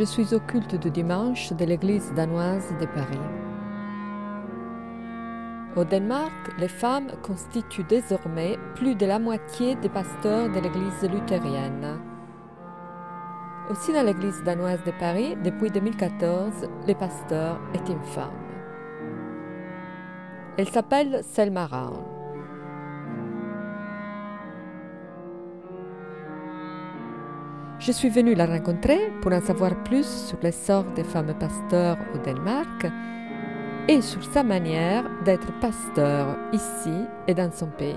Je suis au culte du dimanche de l'église danoise de Paris. Au Danemark, les femmes constituent désormais plus de la moitié des pasteurs de l'église luthérienne. Aussi dans l'église danoise de Paris, depuis 2014, le pasteur est une femme. Elle s'appelle Selma Raun. Je suis venue la rencontrer pour en savoir plus sur l'essor des femmes pasteurs au Danemark et sur sa manière d'être pasteur ici et dans son pays.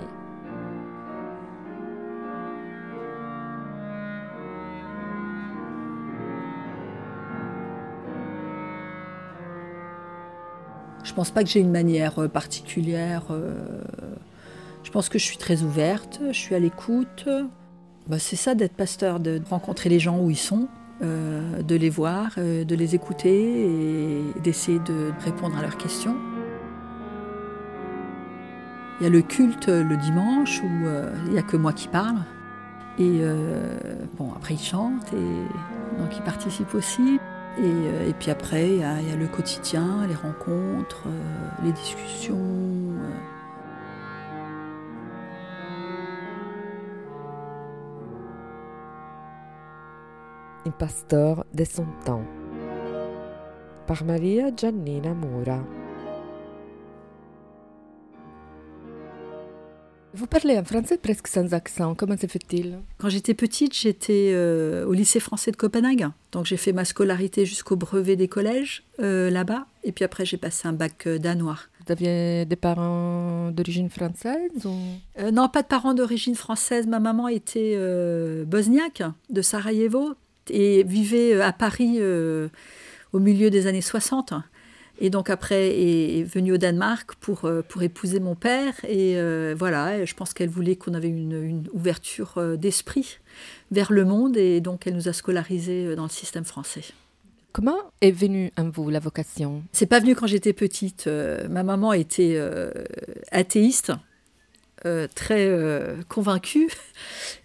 Je pense pas que j'ai une manière euh, particulière. euh, Je pense que je suis très ouverte, je suis à l'écoute. Bah, c'est ça d'être pasteur, de rencontrer les gens où ils sont, euh, de les voir, euh, de les écouter et d'essayer de répondre à leurs questions. Il y a le culte le dimanche où euh, il n'y a que moi qui parle. Et bon, après ils chantent et donc ils participent aussi. Et, puis après, il y, a, le quotidien, les rencontres, les discussions. Un pasteur de son temps. Par Maria Giannina Mura. Vous parlez en français presque sans accent. Comment se fait-il? Quand j'étais petite, j'étais euh, au lycée français de Copenhague. Donc j'ai fait ma scolarité jusqu'au brevet des collèges euh, là-bas. Et puis après, j'ai passé un bac euh, danois. Vous aviez des parents d'origine française ou... Non, pas de parents d'origine française. Ma maman était bosniaque, de Sarajevo, et vivait euh, à Paris euh, au milieu des années 60. Et donc après est, est venue au Danemark pour, euh, pour épouser mon père. Et euh, voilà, je pense qu'elle voulait qu'on avait une, une ouverture d'esprit vers le monde. Et donc elle nous a scolarisés dans le système français. Comment est venue en vous la vocation? C'est pas venu quand j'étais petite. Euh, ma maman était euh, athéiste, euh, très euh, convaincue,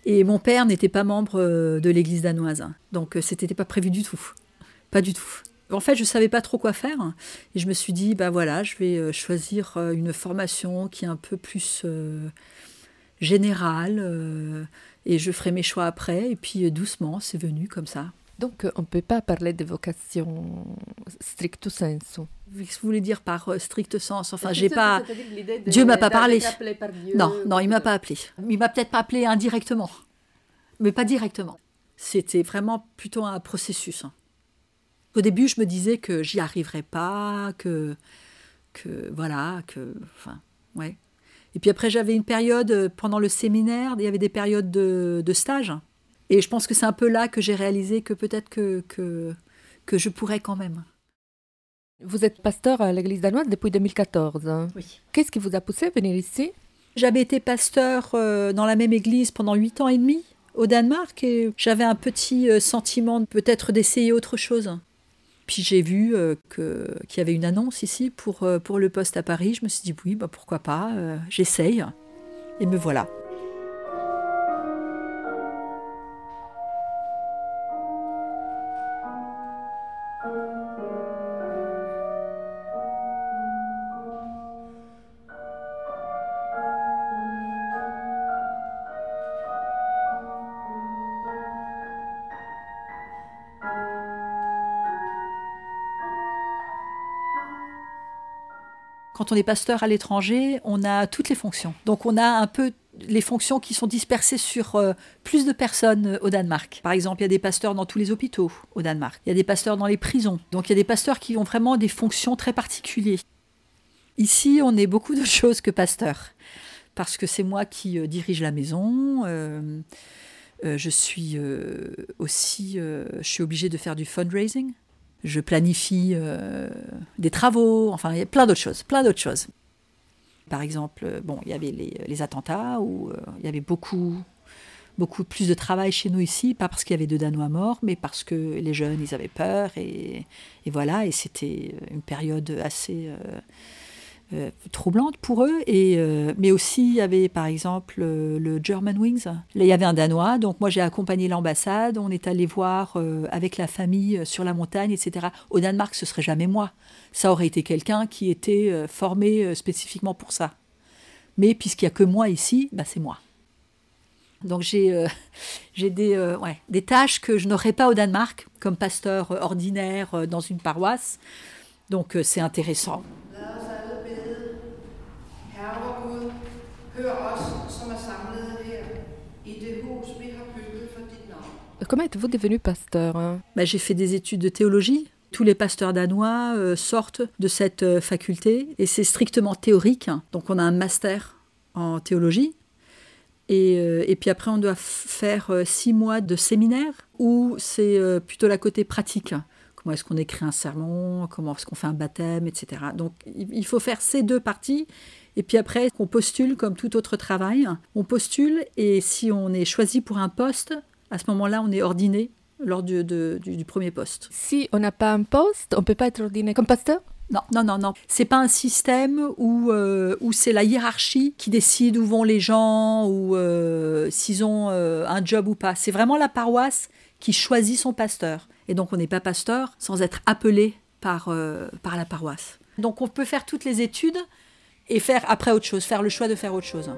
et mon père n'était pas membre euh, de l'Église danoise. Donc euh, c'était pas prévu du tout, pas du tout. En fait, je savais pas trop quoi faire, et je me suis dit, bah voilà, je vais choisir une formation qui est un peu plus générale, et je ferai mes choix après. Et puis doucement, c'est venu comme ça. Donc, euh, on ne peut pas parler de vocation stricto sensu. Vous voulez dire par euh, strict sens Enfin, j'ai pas. Dieu m'a pas parlé. Non, non, il m'a pas appelé. Il m'a peut-être pas appelé indirectement, mais pas directement. C'était vraiment plutôt un processus. hein. Au début, je me disais que j'y arriverais pas, que, que voilà, que, enfin, ouais. Et puis après, j'avais une période euh, pendant le séminaire, il y avait des périodes de, de stage, et je pense que c'est un peu là que j'ai réalisé que peut-être que, que que je pourrais quand même. Vous êtes pasteur à l'église danoise depuis 2014. hein. Oui. Qu'est-ce qui vous a poussé à venir ici? J'avais été pasteur euh, dans la même église pendant huit ans et demi au Danemark et j'avais un petit euh, sentiment peut-être d'essayer autre chose. Puis j'ai vu euh, que- qu'il y avait une annonce ici pour, pour le poste à Paris. Je me suis dit oui, bah pourquoi pas, j'essaye. Et me voilà. Quand on est pasteur à l'étranger, on a toutes les fonctions. Donc on a un peu les fonctions qui sont dispersées sur euh, plus de personnes euh, au Danemark. Par exemple, il y a des pasteurs dans tous les hôpitaux au Danemark. Il y a des pasteurs dans les prisons. Donc il y a des pasteurs qui ont vraiment des fonctions très particulières. Ici, on est beaucoup de choses que pasteur. Parce que c'est moi qui euh, dirige la maison. je suis aussi, je suis obligée de faire du fundraising. Je planifie euh, des travaux, enfin, il y a plein d'autres choses, plein d'autres choses. Par exemple, euh, bon, il y avait les, attentats où euh, il y avait beaucoup, beaucoup plus de travail chez nous ici, pas parce qu'il y avait de Danois morts, mais parce que les jeunes, ils avaient peur et, voilà, et c'était une période assez, euh, troublante pour eux. Et, euh, mais aussi, il y avait par exemple euh, le German Wings. Là, il y avait un Danois, donc moi j'ai accompagné l'ambassade. On est allé voir avec la famille sur la montagne, etc. Au Danemark, ce serait jamais moi. Ça aurait été quelqu'un qui était formé spécifiquement pour ça. Mais puisqu'il n'y a que moi ici, bah, c'est moi. Donc j'ai des, ouais, des tâches que je n'aurais pas au Danemark, comme pasteur ordinaire dans une paroisse. Donc c'est intéressant. Comment êtes-vous devenu pasteur hein? Bah, J'ai fait des études de théologie. Tous les pasteurs danois euh, sortent de cette euh, faculté et c'est strictement théorique. Donc on a un master en théologie et, euh, et, puis après, on doit faire six mois de séminaire où c'est plutôt la côté pratique. Comment est-ce qu'on écrit un sermon? Comment est-ce qu'on fait un baptême, etc. Donc il faut faire ces deux parties. Et puis après, on postule comme tout autre travail. On postule et si on est choisi pour un poste, à ce moment-là, on est ordiné lors du, du, premier poste. Si on n'a pas un poste, on ne peut pas être ordiné comme pasteur? Non, non, non, non. C'est pas un système où, euh, où c'est la hiérarchie qui décide où vont les gens ou euh, s'ils ont euh, un job ou pas. C'est vraiment la paroisse qui choisit son pasteur. Et donc on n'est pas pasteur sans être appelé par, par la paroisse. Donc on peut faire toutes les études et faire après autre chose, faire le choix de faire autre chose.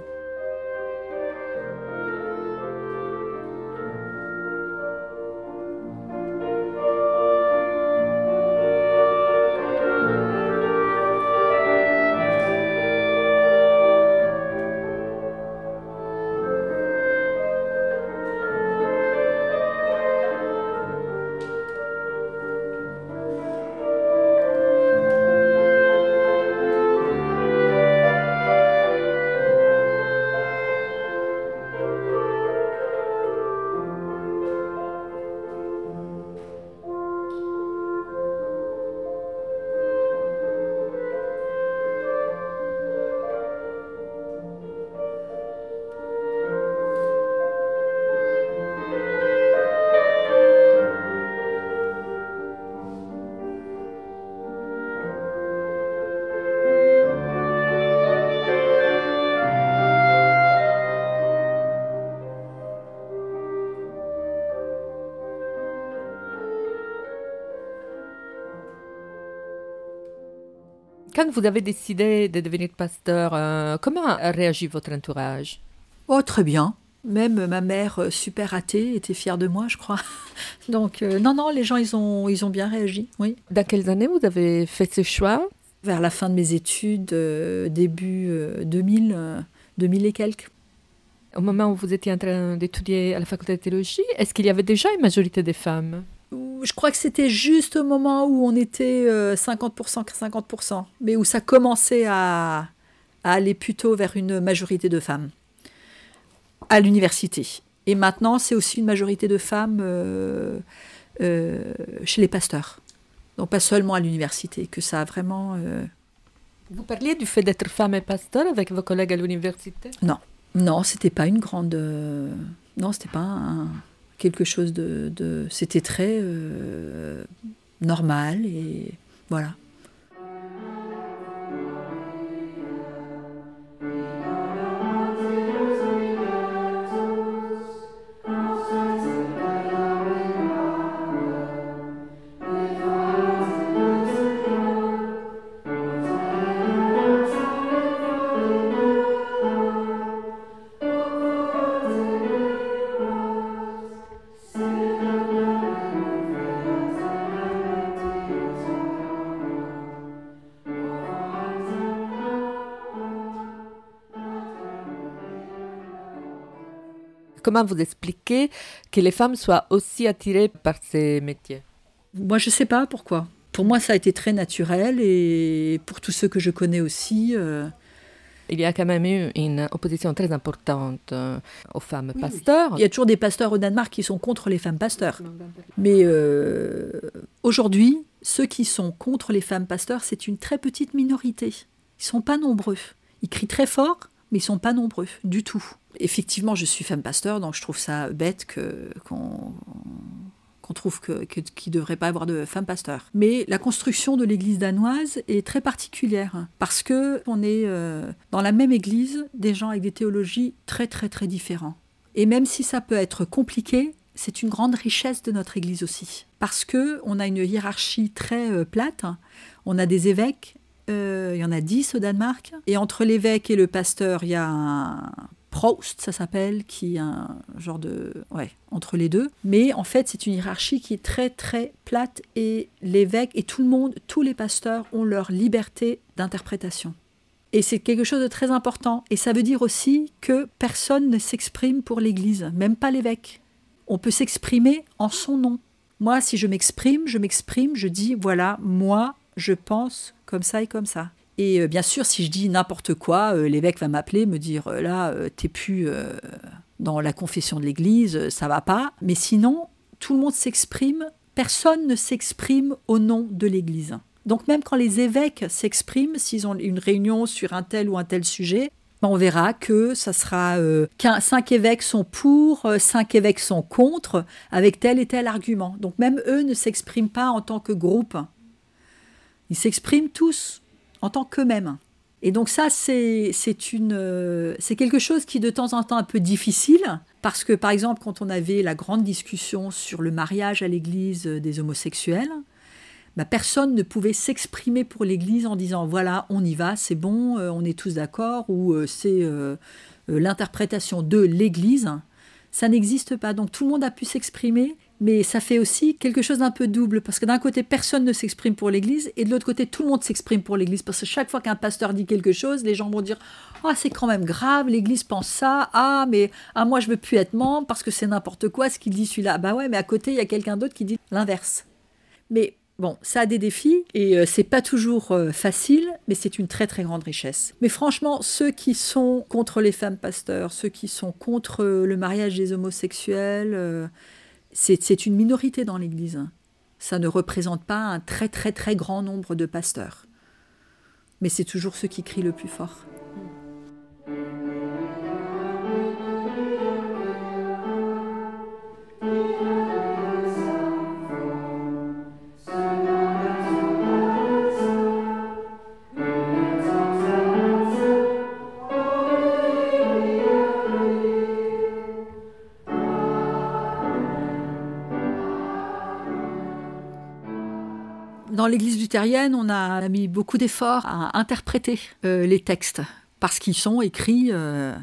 Quand vous avez décidé de devenir pasteur, euh, comment a réagi votre entourage? Oh, très bien. Même ma mère, euh, super athée, était fière de moi, je crois. Donc, euh, non, non, les gens, ils ont, ils ont bien réagi, oui. Dans quelles années vous avez fait ce choix? Vers la fin de mes études, début 2000, 2000 et quelques. Au moment où vous étiez en train d'étudier à la faculté de théologie, est-ce qu'il y avait déjà une majorité de femmes? Je crois que c'était juste au moment où on était 50% 50%, mais où ça commençait à, aller plutôt vers une majorité de femmes à l'université. Et maintenant, c'est aussi une majorité de femmes euh, euh, chez les pasteurs. Donc pas seulement à l'université, que ça a vraiment... Euh, Vous parliez du fait d'être femme et pasteur avec vos collègues à l'université? Non, non, c'était pas une grande... Non, c'était pas un quelque chose de... C'était très euh, normal et voilà. Comment vous expliquez que les femmes soient aussi attirées par ces métiers? Moi, je ne sais pas pourquoi. Pour moi, ça a été très naturel et pour tous ceux que je connais aussi. Euh, il y a quand même eu une opposition très importante euh, aux femmes pasteurs. Il y a toujours des pasteurs au Danemark qui sont contre les femmes pasteurs. Mais euh, aujourd'hui, ceux qui sont contre les femmes pasteurs, c'est une très petite minorité. Ils sont pas nombreux. Ils crient très fort, mais ils sont pas nombreux du tout. Effectivement, je suis femme pasteur, donc je trouve ça bête que qu'on trouve qu'il ne devrait pas avoir de femmes pasteurs. Mais la construction de l'église danoise est très particulière parce que on est euh, dans la même église des gens avec des théologies très très très différents. Et même si ça peut être compliqué, c'est une grande richesse de notre église aussi parce que on a une hiérarchie très euh, plate. On a des évêques, euh, il y en a dix au Danemark, et entre l'évêque et le pasteur, il y a un Proust, ça s'appelle, qui est un genre de. Ouais, entre les deux. Mais en fait, c'est une hiérarchie qui est très, très plate et l'évêque et tout le monde, tous les pasteurs ont leur liberté d'interprétation. Et c'est quelque chose de très important. Et ça veut dire aussi que personne ne s'exprime pour l'Église, même pas l'évêque. On peut s'exprimer en son nom. Moi, si je m'exprime, je m'exprime, je dis, voilà, moi, je pense comme ça et comme ça. Et euh, bien sûr, si je dis n'importe quoi, euh, l'évêque va m'appeler, me dire euh, là, t'es plus dans la confession de l'Église, ça va pas. Mais sinon, tout le monde s'exprime, personne ne s'exprime au nom de l'Église. Donc même quand les évêques s'expriment, s'ils ont une réunion sur un tel ou un tel sujet, ben, on verra que ça sera cinq évêques sont pour, cinq évêques sont contre, avec tel et tel argument. Donc même eux ne s'expriment pas en tant que groupe. Ils s'expriment tous en tant qu'eux-mêmes. Et donc ça, c'est c'est quelque chose qui de temps en temps un peu difficile parce que par exemple quand on avait la grande discussion sur le mariage à l'Église des homosexuels, bah, personne ne pouvait s'exprimer pour l'Église en disant voilà on y va, c'est bon, euh, on est tous d'accord ou euh, c'est euh, l'interprétation de l'Église. Ça n'existe pas. Donc tout le monde a pu s'exprimer mais ça fait aussi quelque chose d'un peu double, parce que d'un côté, personne ne s'exprime pour l'Église, et de l'autre côté, tout le monde s'exprime pour l'Église, parce que chaque fois qu'un pasteur dit quelque chose, les gens vont dire Ah, c'est quand même grave, l'Église pense ça, ah, mais ah, moi, je veux plus être membre, parce que c'est n'importe quoi ce qu'il dit celui-là. Bah ouais, mais à côté, il y a quelqu'un d'autre qui dit l'inverse. Mais Bon, ça a des défis et euh, c'est pas toujours euh, facile, mais c'est une très très grande richesse. Mais franchement, ceux qui sont contre les femmes pasteurs, ceux qui sont contre euh, le mariage des homosexuels, c'est une minorité dans l'Église. Ça ne représente pas un très très très grand nombre de pasteurs. Mais c'est toujours ceux qui crient le plus fort. On a mis beaucoup d'efforts à interpréter euh, les textes parce qu'ils sont écrits euh,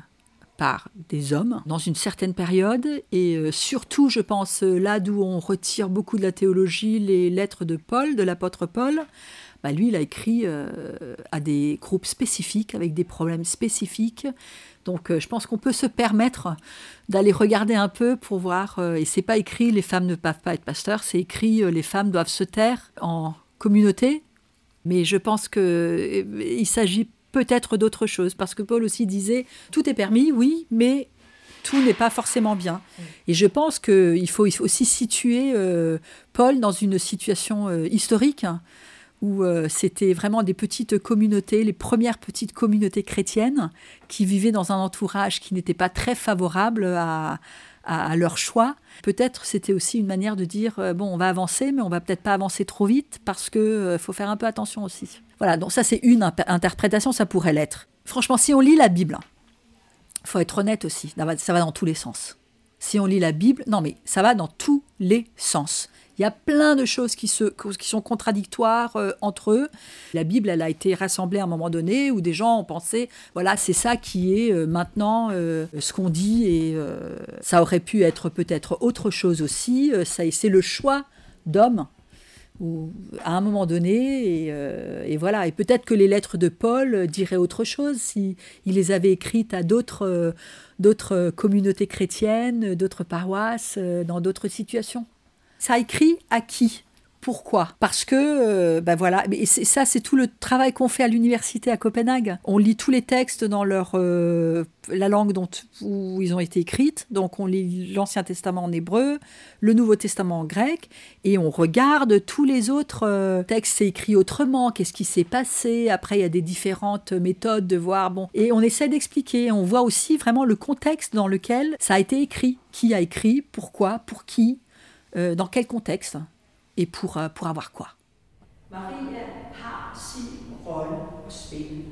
par des hommes dans une certaine période et euh, surtout, je pense, là d'où on retire beaucoup de la théologie, les lettres de Paul, de l'apôtre Paul. Bah, lui, il a écrit à des groupes spécifiques, avec des problèmes spécifiques. Donc, je pense qu'on peut se permettre d'aller regarder un peu pour voir. et c'est pas écrit les femmes ne peuvent pas être pasteurs, c'est écrit les femmes doivent se taire en communauté, mais je pense qu'il euh, s'agit peut-être d'autre chose, parce que Paul aussi disait, tout est permis, oui, mais tout n'est pas forcément bien. Et je pense qu'il faut, aussi situer euh, Paul dans une situation euh, historique où c'était vraiment des petites communautés, les premières petites communautés chrétiennes qui vivaient dans un entourage qui n'était pas très favorable à, à, leur choix. Peut-être c'était aussi une manière de dire euh, bon, on va avancer, mais on va peut-être pas avancer trop vite parce que euh, faut faire un peu attention aussi. Voilà, donc ça c'est une interprétation, ça pourrait l'être. Franchement, si on lit la Bible, faut être honnête aussi, ça va dans tous les sens. Si on lit la Bible, non mais ça va dans tous les sens. Il y a plein de choses qui, se, qui sont contradictoires euh, entre eux. La Bible, elle a été rassemblée à un moment donné où des gens ont pensé, voilà, c'est ça qui est euh, maintenant euh, ce qu'on dit et ça aurait pu être peut-être autre chose aussi. c'est le choix d'hommes à un moment donné, et, et voilà. Et peut-être que les lettres de Paul diraient autre chose si il les avait écrites à d'autres d'autres communautés chrétiennes, d'autres paroisses, dans d'autres situations. Ça écrit à qui? Pourquoi? Parce que, ben voilà, et ça c'est tout le travail qu'on fait à l'université à Copenhague. On lit tous les textes dans leur, euh, la langue dont, où ils ont été écrits. Donc on lit l'Ancien Testament en hébreu, le Nouveau Testament en grec, et on regarde tous les autres euh, textes, c'est écrit autrement, qu'est-ce qui s'est passé? Après il y a des différentes méthodes de voir, bon, et on essaie d'expliquer. On voit aussi vraiment le contexte dans lequel ça a été écrit. Qui a écrit, pourquoi, pour qui, euh, dans quel contexte et pour, euh, pour avoir quoi? Maria har sin rolle at spille.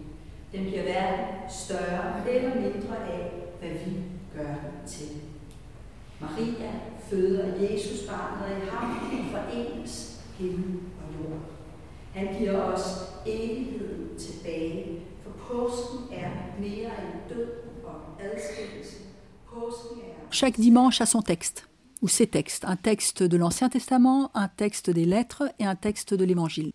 Den bliver hverken større eller mindre af, hvad vi gør den til. Maria føder Jesusbarnet i ham og forenes himmel og jord. Han giver os evigheden tilbage, for påsken er mere end død og adskillelse. Påsken er... Chaque dimanche a son texte ses textes, un texte de l'Ancien Testament, un texte des lettres et un texte de l'Évangile.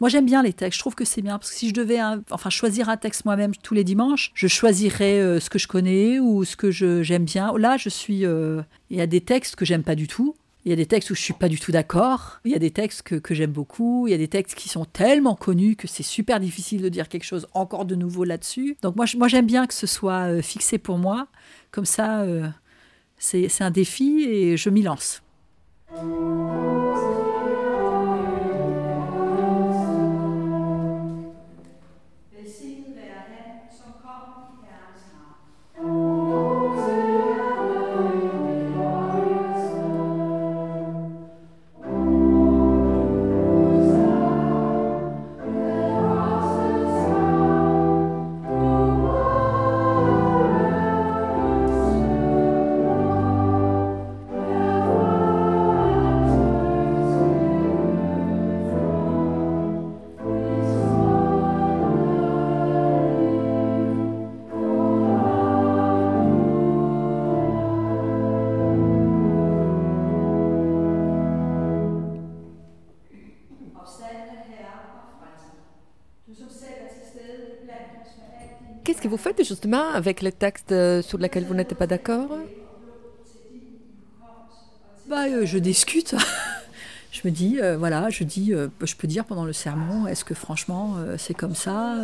Moi j'aime bien les textes, je trouve que c'est bien, parce que si je devais enfin, choisir un texte moi-même tous les dimanches, je choisirais euh, ce que je connais ou ce que j'aime bien. Là, je suis... Euh, il y a des textes que j'aime pas du tout, il y a des textes où je suis pas du tout d'accord. Il y a des textes que, j'aime beaucoup. Il y a des textes qui sont tellement connus que c'est super difficile de dire quelque chose encore de nouveau là-dessus. Donc moi, moi j'aime bien que ce soit euh, fixé pour moi. Comme ça, c'est un défi et je m'y lance. Vous faites justement avec les textes euh, sur lesquels vous n'êtes pas d'accord? Bah, euh, Je discute. je me dis, euh, voilà, je dis, je peux dire pendant le sermon, est-ce que franchement c'est comme ça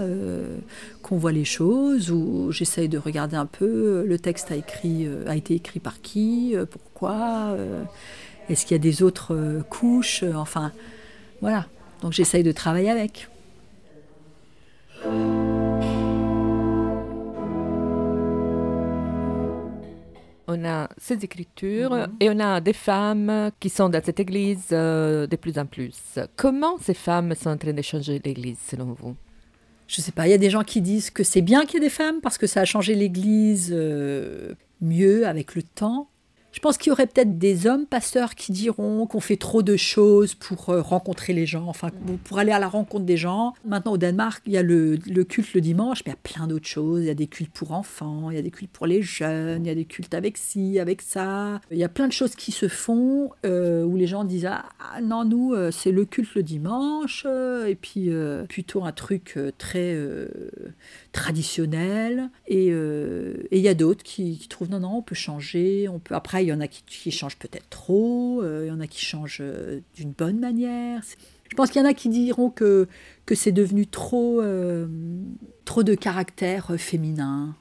qu'on voit les choses ou j'essaye de regarder un peu le texte écrit, a été écrit par qui, pourquoi, est-ce qu'il y a des autres couches, enfin, voilà. Donc j'essaye de travailler avec. On a ces écritures mhm. et on a des femmes qui sont dans cette église euh, de plus en plus. Comment ces femmes sont en train de changer l'église selon vous? Je ne sais pas, il y a des gens qui disent que c'est bien qu'il y ait des femmes parce que ça a changé l'église euh, mieux avec le temps. Je pense qu'il y aurait peut-être des hommes pasteurs qui diront qu'on fait trop de choses pour euh, rencontrer les gens, enfin pour aller à la rencontre des gens. Maintenant au Danemark, il y a le, culte le dimanche, mais il y a plein d'autres choses. Il y a des cultes pour enfants, il y a des cultes pour les jeunes, il y a des cultes avec ci, avec ça. Il y a plein de choses qui se font euh, où les gens disent ah, ah non nous euh, c'est le culte le dimanche et puis plutôt un truc très traditionnel. Et il y a d'autres qui, qui trouvent non non on peut changer, on peut après il y en a qui, changent peut-être trop, euh, il y en a qui changent euh, d'une bonne manière. Je pense qu'il y en a qui diront que, que c'est devenu trop, euh, trop de caractère féminin.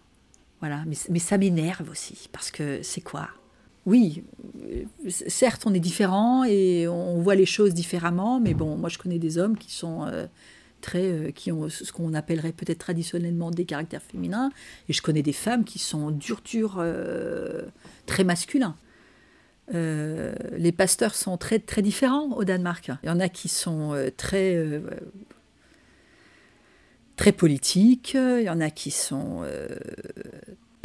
Voilà, mais, mais ça m'énerve aussi, parce que c'est quoi? Oui, certes, on est différents et on voit les choses différemment, mais bon, moi je connais des hommes qui sont très, qui ont ce qu'on appellerait peut-être traditionnellement des caractères féminins, et je connais des femmes qui sont dur, dur, très masculin. Euh, les pasteurs sont très, très différents au Danemark. Il y en a qui sont euh, très, euh, très politiques, il y en a qui sont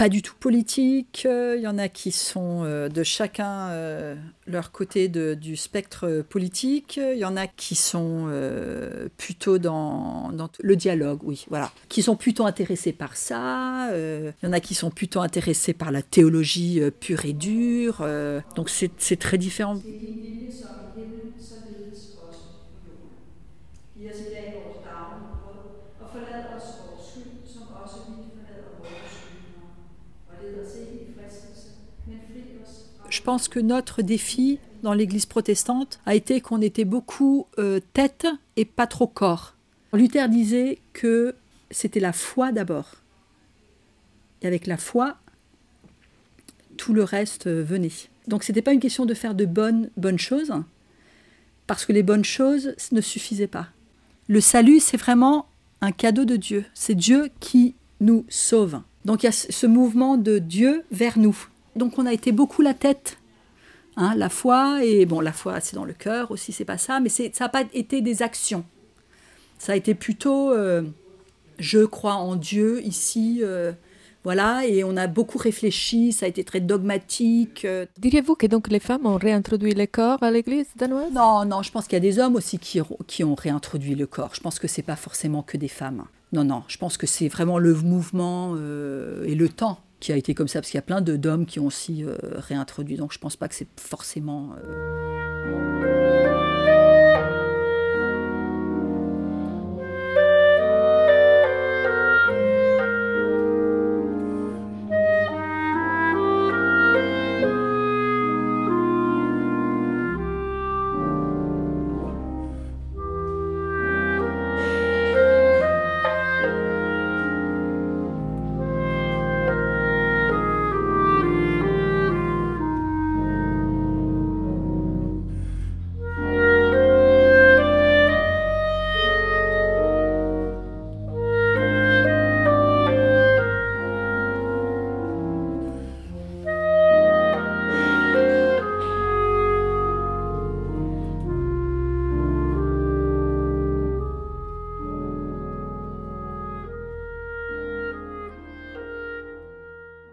pas du tout politique. Il y en a qui sont euh, de chacun euh, leur côté du spectre politique. Il y en a qui sont euh, plutôt dans, le dialogue, oui, voilà. Qui sont plutôt intéressés par ça. il y en a qui sont plutôt intéressés par la théologie pure et dure. donc c'est très différent. Je pense que notre défi dans l'Église protestante a été qu'on était beaucoup euh, tête et pas trop corps. Luther disait que c'était la foi d'abord. Et avec la foi, tout le reste euh, venait. Donc ce n'était pas une question de faire de bonnes, bonnes choses, parce que les bonnes choses ne suffisaient pas. Le salut, c'est vraiment un cadeau de Dieu. C'est Dieu qui nous sauve. Donc il y a ce mouvement de Dieu vers nous. Donc on a été beaucoup la tête Hein, la foi, et bon, la foi, c'est dans le cœur aussi, c'est pas ça, mais ça n'a pas été des actions. Ça a été plutôt euh, je crois en Dieu ici, euh, voilà, et on a beaucoup réfléchi, ça a été très dogmatique. euh. Diriez-vous que donc les femmes ont réintroduit le corps à l'église danoise? Non, non, je pense qu'il y a des hommes aussi qui, qui ont réintroduit le corps. Je pense que c'est pas forcément que des femmes. Non, non, je pense que c'est vraiment le mouvement euh, et le temps qui a été comme ça, parce qu'il y a plein d'hommes qui ont aussi euh, réintroduit. Donc je pense pas que c'est forcément. euh,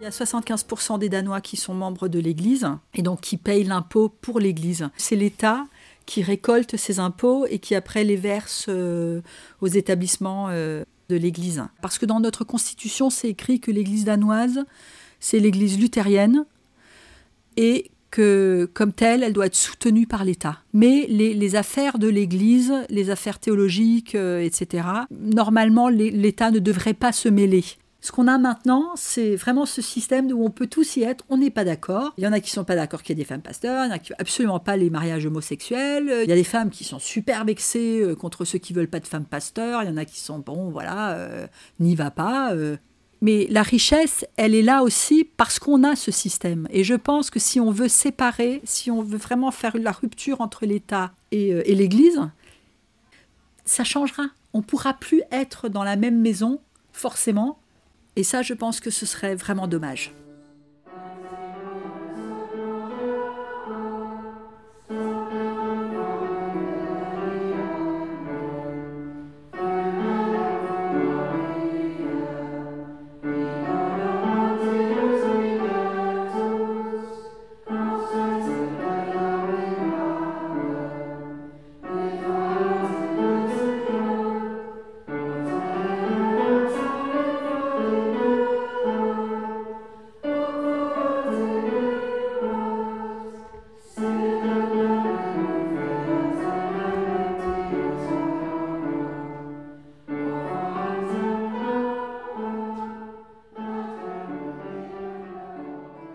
Il y a 75% des Danois qui sont membres de l'Église et donc qui payent l'impôt pour l'Église. C'est l'État qui récolte ces impôts et qui après les verse euh, aux établissements euh, de l'Église. Parce que dans notre constitution, c'est écrit que l'Église danoise, c'est l'Église luthérienne et que comme telle, elle doit être soutenue par l'État. Mais les, affaires de l'Église, les affaires théologiques, euh, etc., normalement, l'É- l'État ne devrait pas se mêler. Ce qu'on a maintenant, c'est vraiment ce système où on peut tous y être, on n'est pas d'accord. Il y en a qui sont pas d'accord qu'il y ait des femmes pasteurs, il y en a qui absolument pas les mariages homosexuels, il y a des femmes qui sont super vexées euh, contre ceux qui veulent pas de femmes pasteurs, il y en a qui sont, bon, voilà, euh, n'y va pas. euh. Mais la richesse, elle est là aussi parce qu'on a ce système. Et je pense que si on veut séparer, si on veut vraiment faire la rupture entre l'État et, et l'Église, ça changera. On pourra plus être dans la même maison, forcément. Et ça, je pense que ce serait vraiment dommage.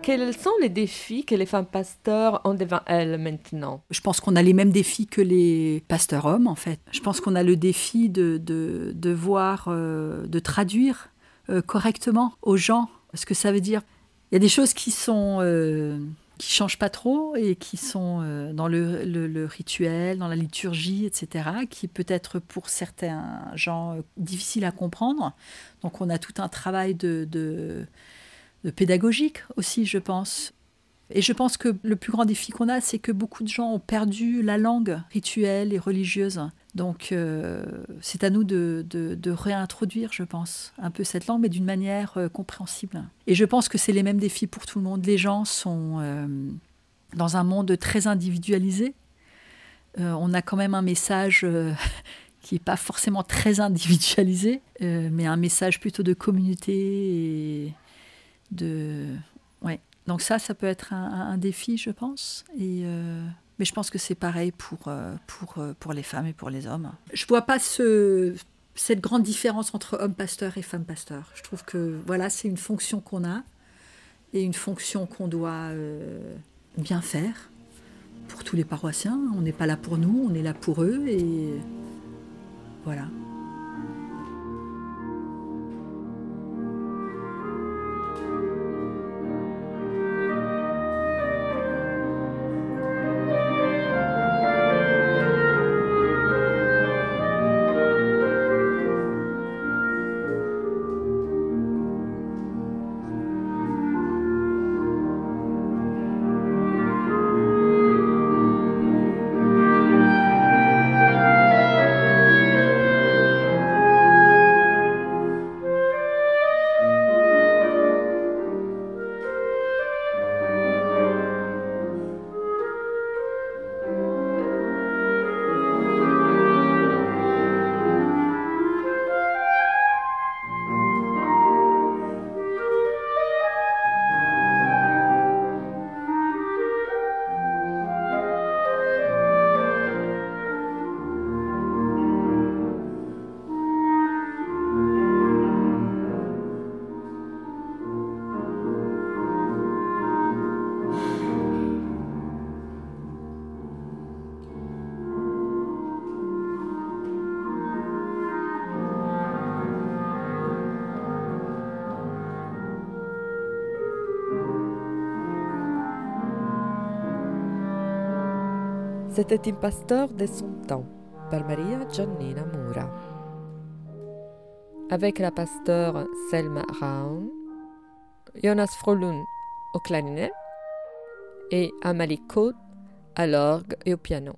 Quels sont les défis que les femmes pasteurs ont devant elles maintenant? Je pense qu'on a les mêmes défis que les pasteurs hommes, en fait. Je pense qu'on a le défi de, de, de voir, euh, de traduire euh, correctement aux gens ce que ça veut dire. Il y a des choses qui sont euh, qui changent pas trop et qui sont dans le, le- rituel, dans la liturgie, etc., qui peut être pour certains gens euh, difficile à comprendre. Donc on a tout un travail de, de pédagogique aussi, je pense. Et je pense que le plus grand défi qu'on a, c'est que beaucoup de gens ont perdu la langue rituelle et religieuse. Donc euh, c'est à nous de, réintroduire, je pense, un peu cette langue, mais d'une manière euh, compréhensible. Et je pense que c'est les mêmes défis pour tout le monde. Les gens sont euh, dans un monde très individualisé. Euh, on a quand même un message euh, qui n'est pas forcément très individualisé, euh, mais un message plutôt de communauté et de... Donc ça, ça peut être un, défi, je pense. Et, euh, mais je pense que c'est pareil pour, euh, pour, euh, pour les femmes et pour les hommes. Je vois pas ce, cette grande différence entre homme pasteur et femme pasteur. Je trouve que voilà, c'est une fonction qu'on a et une fonction qu'on doit bien faire pour tous les paroissiens. On n'est pas là pour nous, on est là pour eux et voilà. C'était un pasteur de son temps, par Maria Giannina Mura. Avec la pasteur Selma Raun, Jonas Frolund au clarinet et Amalie Côte à l'orgue et au piano.